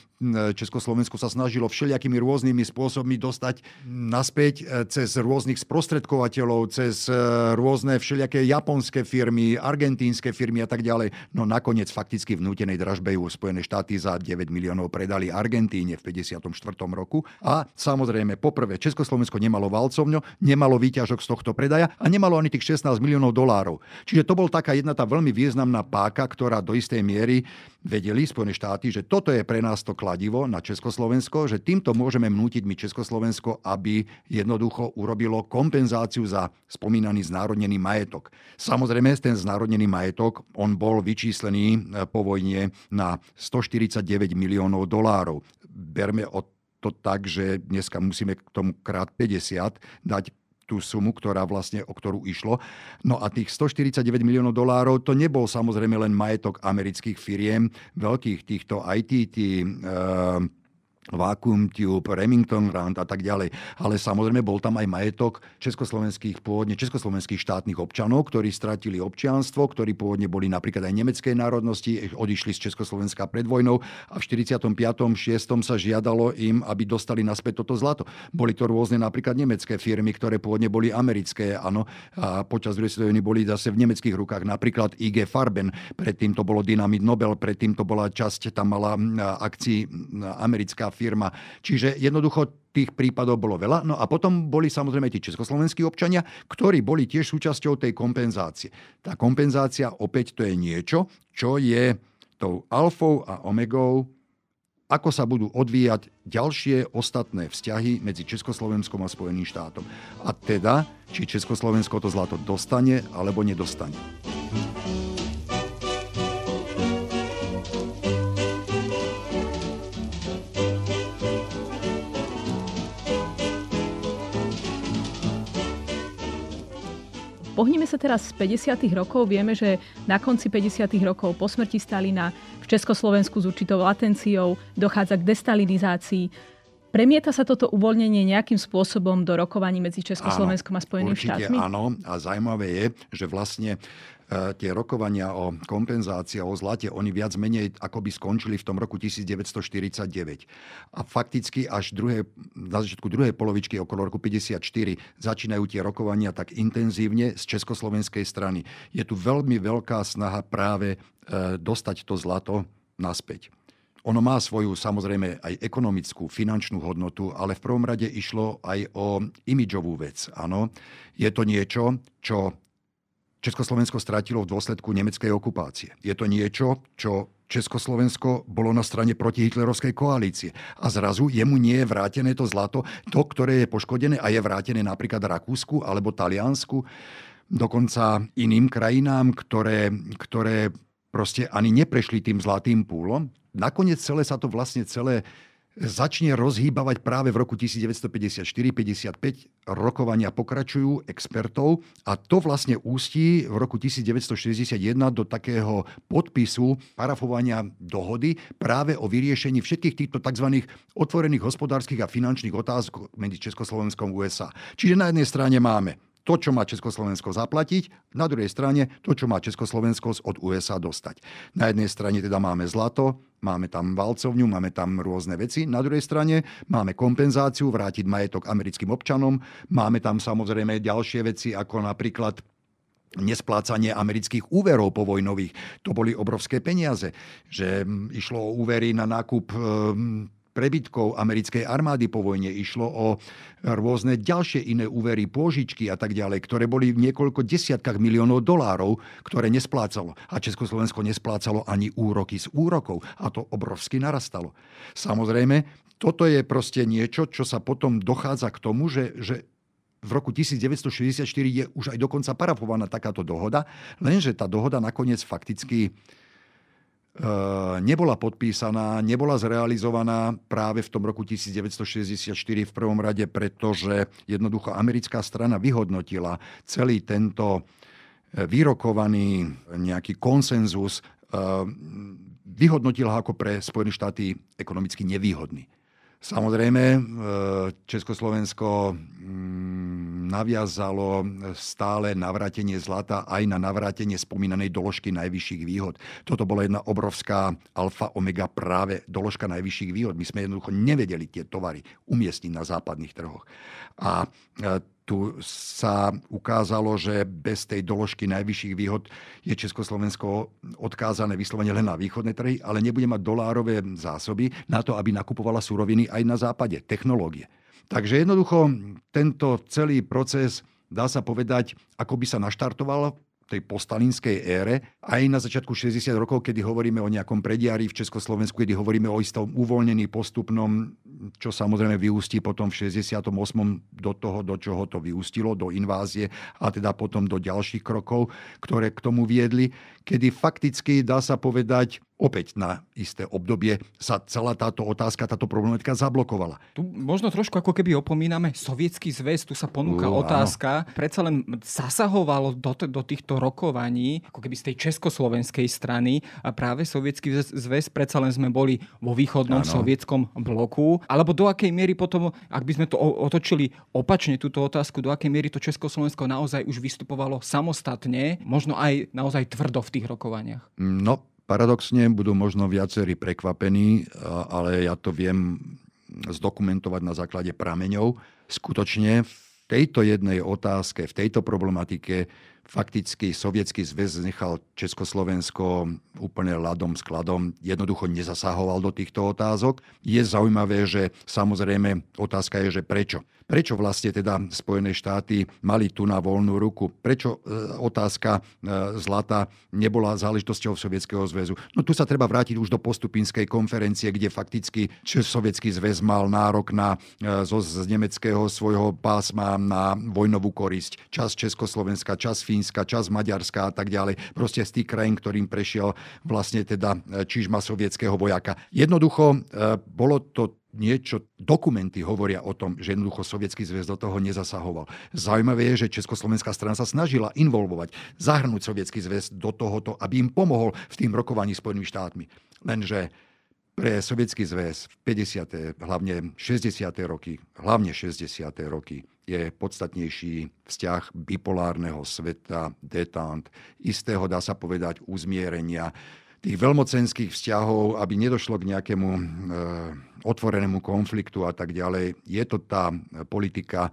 S3: Československo sa snažilo všelijakými rôznymi spôsobmi dostať naspäť e, cez rôznych sprostredkovateľov, cez e, rôzne všelijaké japonské firmy, argentínske firmy a tak ďalej. No nakoniec fakticky v nútenej dražbe ju Spojené štáty za 9 miliónov predali Argentíne v 54. roku. A samozrejme, poprvé, Československo nemalo valcovňo, nemalo výťažok z tohto predaja a nemalo ani tých 16 miliónov dolárov. Čiže to bol taká jedna tá veľmi významná páka, ktorá do istej miery vedeli Spojené štáty, že toto je pre nás to kladivo na Československo, že týmto môžeme vnútiť my Československo, aby jednoducho urobilo kompenzáciu za spomínaný znárodnený majetok. Samozrejme, ten znárodnený majetok, on bol vyčíslený e, po vojne na 149 miliónov dolárov. Berme o to tak, že dneska musíme k tomu krát 50 dať tú sumu, ktorá vlastne, o ktorú išlo. No a tých 149 miliónov dolárov to nebol samozrejme len majetok amerických firiem, veľkých týchto ITT, uh, Vacuum Tube, Remington Rand a tak ďalej. Ale samozrejme bol tam aj majetok československých, pôvodne československých štátnych občanov, ktorí stratili občianstvo, ktorí pôvodne boli napríklad aj nemeckej národnosti, odišli z Československa pred vojnou a v 45. 6. sa žiadalo im, aby dostali naspäť toto zlato. Boli to rôzne napríklad nemecké firmy, ktoré pôvodne boli americké, áno, a počas druhej svetovej boli zase v nemeckých rukách. Napríklad IG Farben, predtým to bolo Dynamit Nobel, predtým to bola časť, tam mala akcií americká firma. Čiže jednoducho tých prípadov bolo veľa. No a potom boli samozrejme tí československí občania, ktorí boli tiež súčasťou tej kompenzácie. Tá kompenzácia opäť to je niečo, čo je tou alfou a omegou ako sa budú odvíjať ďalšie ostatné vzťahy medzi Československom a Spojeným štátom. A teda, či Československo to zlato dostane alebo nedostane.
S1: Pohníme sa teraz z 50. rokov. Vieme, že na konci 50. rokov po smrti Stalina v Československu s určitou latenciou dochádza k destalinizácii. Premieta sa toto uvoľnenie nejakým spôsobom do rokovaní medzi Československom a Spojenými
S3: určite
S1: štátmi?
S3: áno. A zaujímavé je, že vlastne tie rokovania o kompenzácii o zlate, oni viac menej akoby skončili v tom roku 1949. A fakticky až druhé, na začiatku druhej polovičky okolo roku 54 začínajú tie rokovania tak intenzívne z československej strany. Je tu veľmi veľká snaha práve e, dostať to zlato naspäť. Ono má svoju samozrejme aj ekonomickú, finančnú hodnotu, ale v prvom rade išlo aj o imidžovú vec. Áno, je to niečo, čo Československo stratilo v dôsledku nemeckej okupácie. Je to niečo, čo Československo bolo na strane protihitlerovskej koalície. A zrazu jemu nie je vrátené to zlato, to, ktoré je poškodené a je vrátené napríklad Rakúsku alebo Taliansku, dokonca iným krajinám, ktoré, ktoré proste ani neprešli tým zlatým púlom. Nakoniec celé sa to vlastne celé začne rozhýbavať práve v roku 1954-55. Rokovania pokračujú expertov a to vlastne ústí v roku 1961 do takého podpisu parafovania dohody práve o vyriešení všetkých týchto tzv. otvorených hospodárskych a finančných otázok medzi Československom a USA. Čiže na jednej strane máme to, čo má Československo zaplatiť, na druhej strane to, čo má Československo od USA dostať. Na jednej strane teda máme zlato, máme tam valcovňu, máme tam rôzne veci, na druhej strane máme kompenzáciu, vrátiť majetok americkým občanom, máme tam samozrejme ďalšie veci, ako napríklad nesplácanie amerických úverov povojnových. To boli obrovské peniaze, že išlo o úvery na nákup prebytkov americkej armády po vojne, išlo o rôzne ďalšie iné úvery, pôžičky a tak ďalej, ktoré boli v niekoľko desiatkách miliónov dolárov, ktoré nesplácalo. A Československo nesplácalo ani úroky z úrokov. A to obrovsky narastalo. Samozrejme, toto je proste niečo, čo sa potom dochádza k tomu, že, že v roku 1964 je už aj dokonca parafovaná takáto dohoda, lenže tá dohoda nakoniec fakticky nebola podpísaná, nebola zrealizovaná práve v tom roku 1964 v prvom rade, pretože jednoducho americká strana vyhodnotila celý tento e, vyrokovaný nejaký konsenzus, e, vyhodnotila ako pre Spojené štáty ekonomicky nevýhodný. Samozrejme, Československo mm, naviazalo stále navrátenie zlata aj na navrátenie spomínanej doložky najvyšších výhod. Toto bola jedna obrovská alfa omega práve doložka najvyšších výhod. My sme jednoducho nevedeli tie tovary umiestniť na západných trhoch. A e, tu sa ukázalo, že bez tej doložky najvyšších výhod je Československo odkázané vyslovene len na východné trhy, ale nebude mať dolárové zásoby na to, aby nakupovala suroviny aj na západe, technológie. Takže jednoducho tento celý proces, dá sa povedať, ako by sa naštartoval tej postalinskej ére, aj na začiatku 60 rokov, kedy hovoríme o nejakom prediari v Československu, kedy hovoríme o istom uvoľnení postupnom, čo samozrejme vyústí potom v 68. do toho, do čoho to vyústilo, do invázie a teda potom do ďalších krokov, ktoré k tomu viedli, kedy fakticky dá sa povedať, opäť na isté obdobie sa celá táto otázka, táto problematika zablokovala.
S2: Tu možno trošku ako keby opomíname Sovietský zväz, tu sa ponúka uh, otázka, áno. predsa len zasahovalo do, do týchto rokovaní, ako keby z tej československej strany a práve Sovietský zväz, predsa len sme boli vo východnom áno. sovietskom bloku, alebo do akej miery potom, ak by sme to otočili opačne túto otázku, do akej miery to Československo naozaj už vystupovalo samostatne, možno aj naozaj tvrdo v tých rokovaniach?
S3: No, Paradoxne budú možno viacerí prekvapení, ale ja to viem zdokumentovať na základe prameňov. Skutočne v tejto jednej otázke, v tejto problematike fakticky sovietský zväz nechal Československo úplne ľadom skladom, jednoducho nezasahoval do týchto otázok. Je zaujímavé, že samozrejme otázka je, že prečo. Prečo vlastne teda Spojené štáty mali tu na voľnú ruku? Prečo e, otázka e, zlata nebola záležitosťou Sovietskeho zväzu? No tu sa treba vrátiť už do postupinskej konferencie, kde fakticky Sovietský zväz mal nárok na e, zo, z nemeckého svojho pásma na vojnovú korisť. Čas Československa, čas Fínska, čas Maďarska a tak ďalej. Proste z tých krajín, ktorým prešiel vlastne teda čižma sovietského vojaka. Jednoducho bolo to niečo, dokumenty hovoria o tom, že jednoducho Sovietský zväz do toho nezasahoval. Zaujímavé je, že Československá strana sa snažila involvovať, zahrnúť Sovietský zväz do tohoto, aby im pomohol v tým rokovaní Spojenými štátmi. Lenže pre Sovietský zväz v 50. hlavne 60. roky, hlavne 60. roky je podstatnejší vzťah bipolárneho sveta, detant, istého, dá sa povedať, uzmierenia, tých veľmocenských vzťahov, aby nedošlo k nejakému e, otvorenému konfliktu a tak ďalej. Je to tá politika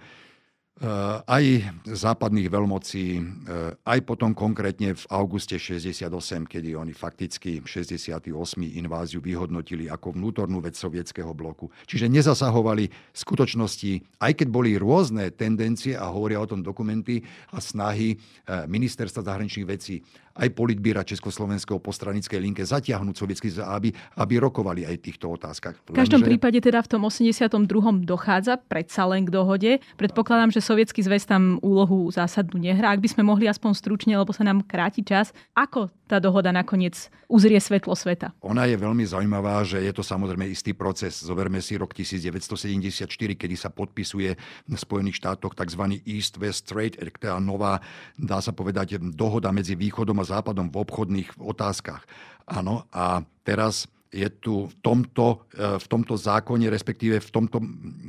S3: Eh, aj západných veľmocí, eh, aj potom konkrétne v auguste 68, kedy oni fakticky 68. inváziu vyhodnotili ako vnútornú vec sovietského bloku. Čiže nezasahovali skutočnosti, aj keď boli rôzne tendencie a hovoria o tom dokumenty a snahy eh, ministerstva zahraničných vecí aj politbíra Československého po stranickej linke zatiahnuť sovietský aby, aby rokovali aj v týchto otázkach.
S1: V každom Lenže... prípade teda v tom 82. dochádza predsa len k dohode. Predpokladám, že sovietský zväz tam úlohu zásadnú nehrá. Ak by sme mohli aspoň stručne, lebo sa nám kráti čas, ako tá dohoda nakoniec uzrie svetlo sveta?
S3: Ona je veľmi zaujímavá, že je to samozrejme istý proces. Zoberme si rok 1974, kedy sa podpisuje v Spojených štátoch tzv. East-West Trade teda nová, dá sa povedať, dohoda medzi východom a západom v obchodných otázkach. Áno, a teraz je tu v tomto, e, v tomto zákone, respektíve v tomto,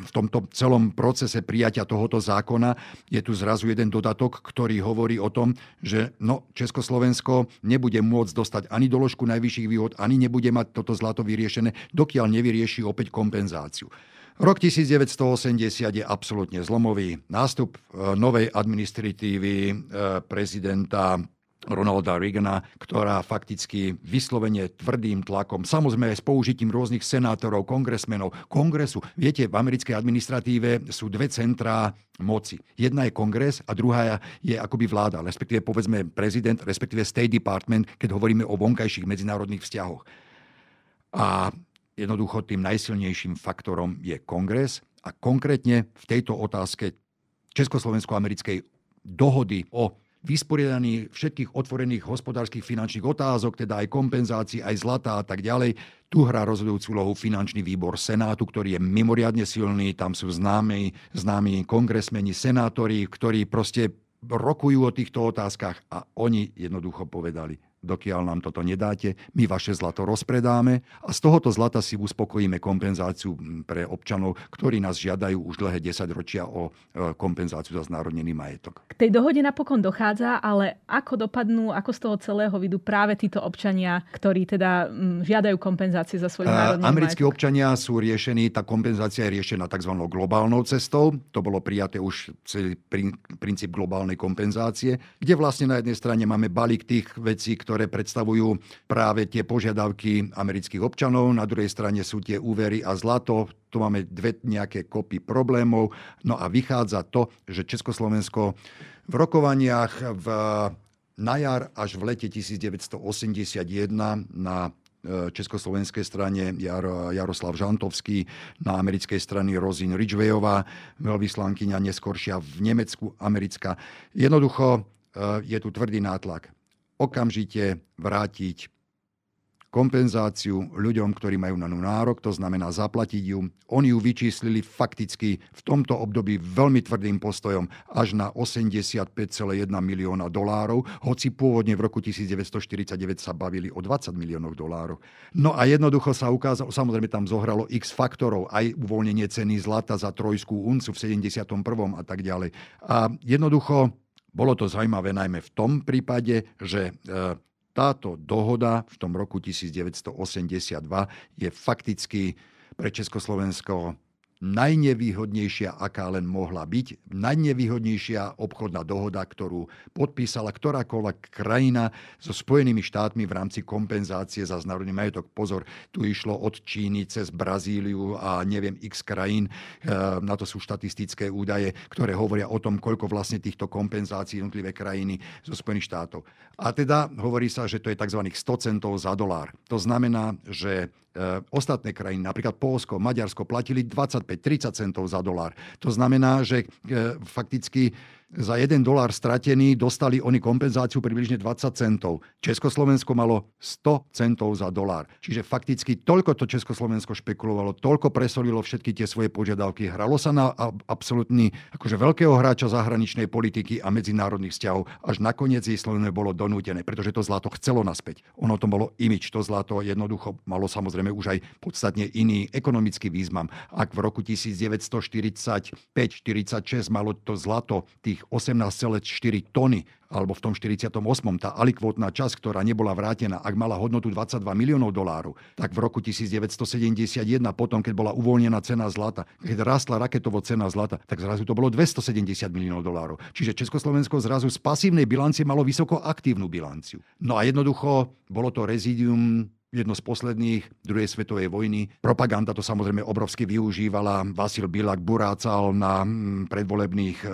S3: v tomto celom procese prijatia tohoto zákona, je tu zrazu jeden dodatok, ktorý hovorí o tom, že no, Československo nebude môcť dostať ani doložku najvyšších výhod, ani nebude mať toto zlato vyriešené, dokiaľ nevyrieši opäť kompenzáciu. Rok 1980 je absolútne zlomový. Nástup e, novej administratívy e, prezidenta Ronalda Reagana, ktorá fakticky vyslovene tvrdým tlakom, samozrejme aj s použitím rôznych senátorov, kongresmenov, kongresu. Viete, v americkej administratíve sú dve centrá moci. Jedna je kongres a druhá je akoby vláda, respektíve povedzme prezident, respektíve State Department, keď hovoríme o vonkajších medzinárodných vzťahoch. A jednoducho tým najsilnejším faktorom je kongres a konkrétne v tejto otázke Československo-americkej dohody o vysporiadaní všetkých otvorených hospodárskych finančných otázok, teda aj kompenzácií, aj zlata a tak ďalej. Tu hrá rozhodujúcu úlohu finančný výbor Senátu, ktorý je mimoriadne silný. Tam sú známi, známi kongresmeni, senátori, ktorí proste rokujú o týchto otázkach a oni jednoducho povedali, dokiaľ nám toto nedáte, my vaše zlato rozpredáme a z tohoto zlata si uspokojíme kompenzáciu pre občanov, ktorí nás žiadajú už dlhé 10 ročia o e, kompenzáciu za znárodnený majetok.
S1: K tej dohode napokon dochádza, ale ako dopadnú, ako z toho celého vidú práve títo občania, ktorí teda žiadajú kompenzácie za svoj národný
S3: Americkí
S1: majetok?
S3: občania sú riešení, tá kompenzácia je riešená tzv. globálnou cestou. To bolo prijaté už celý princíp globálnej kompenzácie, kde vlastne na jednej strane máme balík tých vecí, ktoré predstavujú práve tie požiadavky amerických občanov. Na druhej strane sú tie úvery a zlato. Tu máme dve nejaké kopy problémov. No a vychádza to, že Československo v rokovaniach v, na jar až v lete 1981 na e, československej strane Jar, Jaroslav Žantovský, na americkej strane Rozin Ridgwayová, veľvyslankyňa neskoršia v Nemecku, americká. Jednoducho e, je tu tvrdý nátlak okamžite vrátiť kompenzáciu ľuďom, ktorí majú na ňu nárok, to znamená zaplatiť ju. Oni ju vyčíslili fakticky v tomto období veľmi tvrdým postojom až na 85,1 milióna dolárov, hoci pôvodne v roku 1949 sa bavili o 20 miliónov dolárov. No a jednoducho sa ukázalo, samozrejme tam zohralo x faktorov, aj uvoľnenie ceny zlata za trojskú uncu v 71. a tak ďalej. A jednoducho bolo to zaujímavé najmä v tom prípade, že e, táto dohoda v tom roku 1982 je fakticky pre Československo najnevýhodnejšia, aká len mohla byť. Najnevýhodnejšia obchodná dohoda, ktorú podpísala ktorákoľvek krajina so Spojenými štátmi v rámci kompenzácie za znárodný majetok. Pozor, tu išlo od Číny cez Brazíliu a neviem x krajín. E, na to sú štatistické údaje, ktoré hovoria o tom, koľko vlastne týchto kompenzácií jednotlivé krajiny zo Spojených štátov. A teda hovorí sa, že to je tzv. 100 centov za dolár. To znamená, že ostatné krajiny, napríklad Polsko, Maďarsko, platili 25-30 centov za dolár. To znamená, že e, fakticky za 1 dolár stratený dostali oni kompenzáciu približne 20 centov. Československo malo 100 centov za dolár. Čiže fakticky toľko to Československo špekulovalo, toľko presolilo všetky tie svoje požiadavky. Hralo sa na absolútny akože veľkého hráča zahraničnej politiky a medzinárodných vzťahov. Až nakoniec jej Slovensko bolo donútené, pretože to zlato chcelo naspäť. Ono to bolo imič, to zlato jednoducho malo samozrejme už aj podstatne iný ekonomický význam. Ak v roku 1945-46 malo to zlato tých 18,4 tony, alebo v tom 48. tá alikvotná časť, ktorá nebola vrátená, ak mala hodnotu 22 miliónov dolárov, tak v roku 1971, potom, keď bola uvoľnená cena zlata, keď rástla raketovo cena zlata, tak zrazu to bolo 270 miliónov dolárov. Čiže Československo zrazu z pasívnej bilancie malo vysoko aktívnu bilanciu. No a jednoducho bolo to rezidium jedno z posledných druhej svetovej vojny. Propaganda to samozrejme obrovsky využívala. Vasil Bilak burácal na mm, predvolebných e,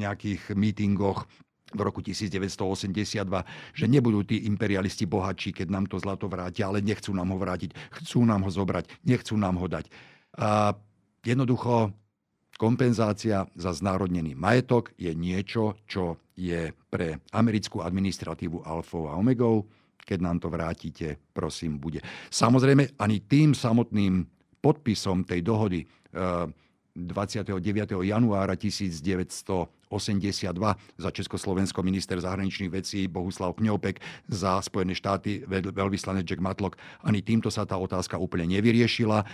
S3: nejakých mítingoch v roku 1982, že nebudú tí imperialisti bohatší, keď nám to zlato vrátia, ale nechcú nám ho vrátiť, chcú nám ho zobrať, nechcú nám ho dať. A jednoducho kompenzácia za znárodnený majetok je niečo, čo je pre americkú administratívu alfou a omegou keď nám to vrátite, prosím, bude. Samozrejme, ani tým samotným podpisom tej dohody 29. Eh, januára 1982 za Československo minister zahraničných vecí Bohuslav Kňopek, za Spojené štáty veľvyslanec Jack Matlock. Ani týmto sa tá otázka úplne nevyriešila.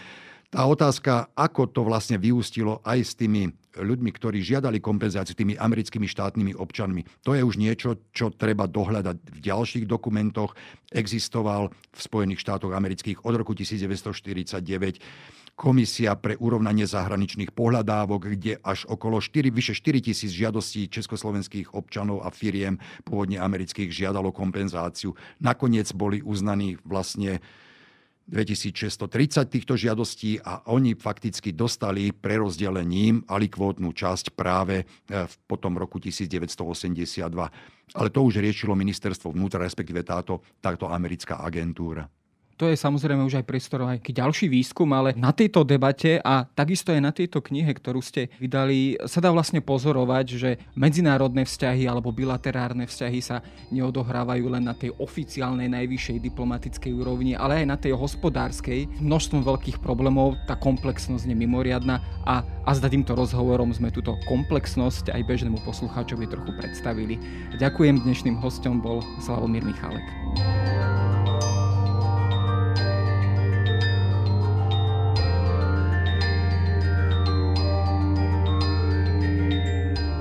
S3: Tá otázka, ako to vlastne vyústilo aj s tými ľuďmi, ktorí žiadali kompenzáciu tými americkými štátnymi občanmi, to je už niečo, čo treba dohľadať v ďalších dokumentoch. Existoval v Spojených štátoch amerických od roku 1949 komisia pre urovnanie zahraničných pohľadávok, kde až okolo 4, vyše 4 tisíc žiadostí československých občanov a firiem pôvodne amerických žiadalo kompenzáciu. Nakoniec boli uznaní vlastne 2630 týchto žiadostí a oni fakticky dostali prerozdelením alikvótnu časť práve e, v potom roku 1982. Ale to už riešilo ministerstvo vnútra, respektíve táto, táto americká agentúra.
S2: To je samozrejme už aj priestor aj ďalší výskum, ale na tejto debate a takisto aj na tejto knihe, ktorú ste vydali, sa dá vlastne pozorovať, že medzinárodné vzťahy alebo bilaterárne vzťahy sa neodohrávajú len na tej oficiálnej najvyššej diplomatickej úrovni, ale aj na tej hospodárskej. Množstvom veľkých problémov, tá komplexnosť je mimoriadná a, a s týmto rozhovorom sme túto komplexnosť aj bežnému poslucháčovi trochu predstavili. Ďakujem, dnešným hostom bol Slavomír Michalek.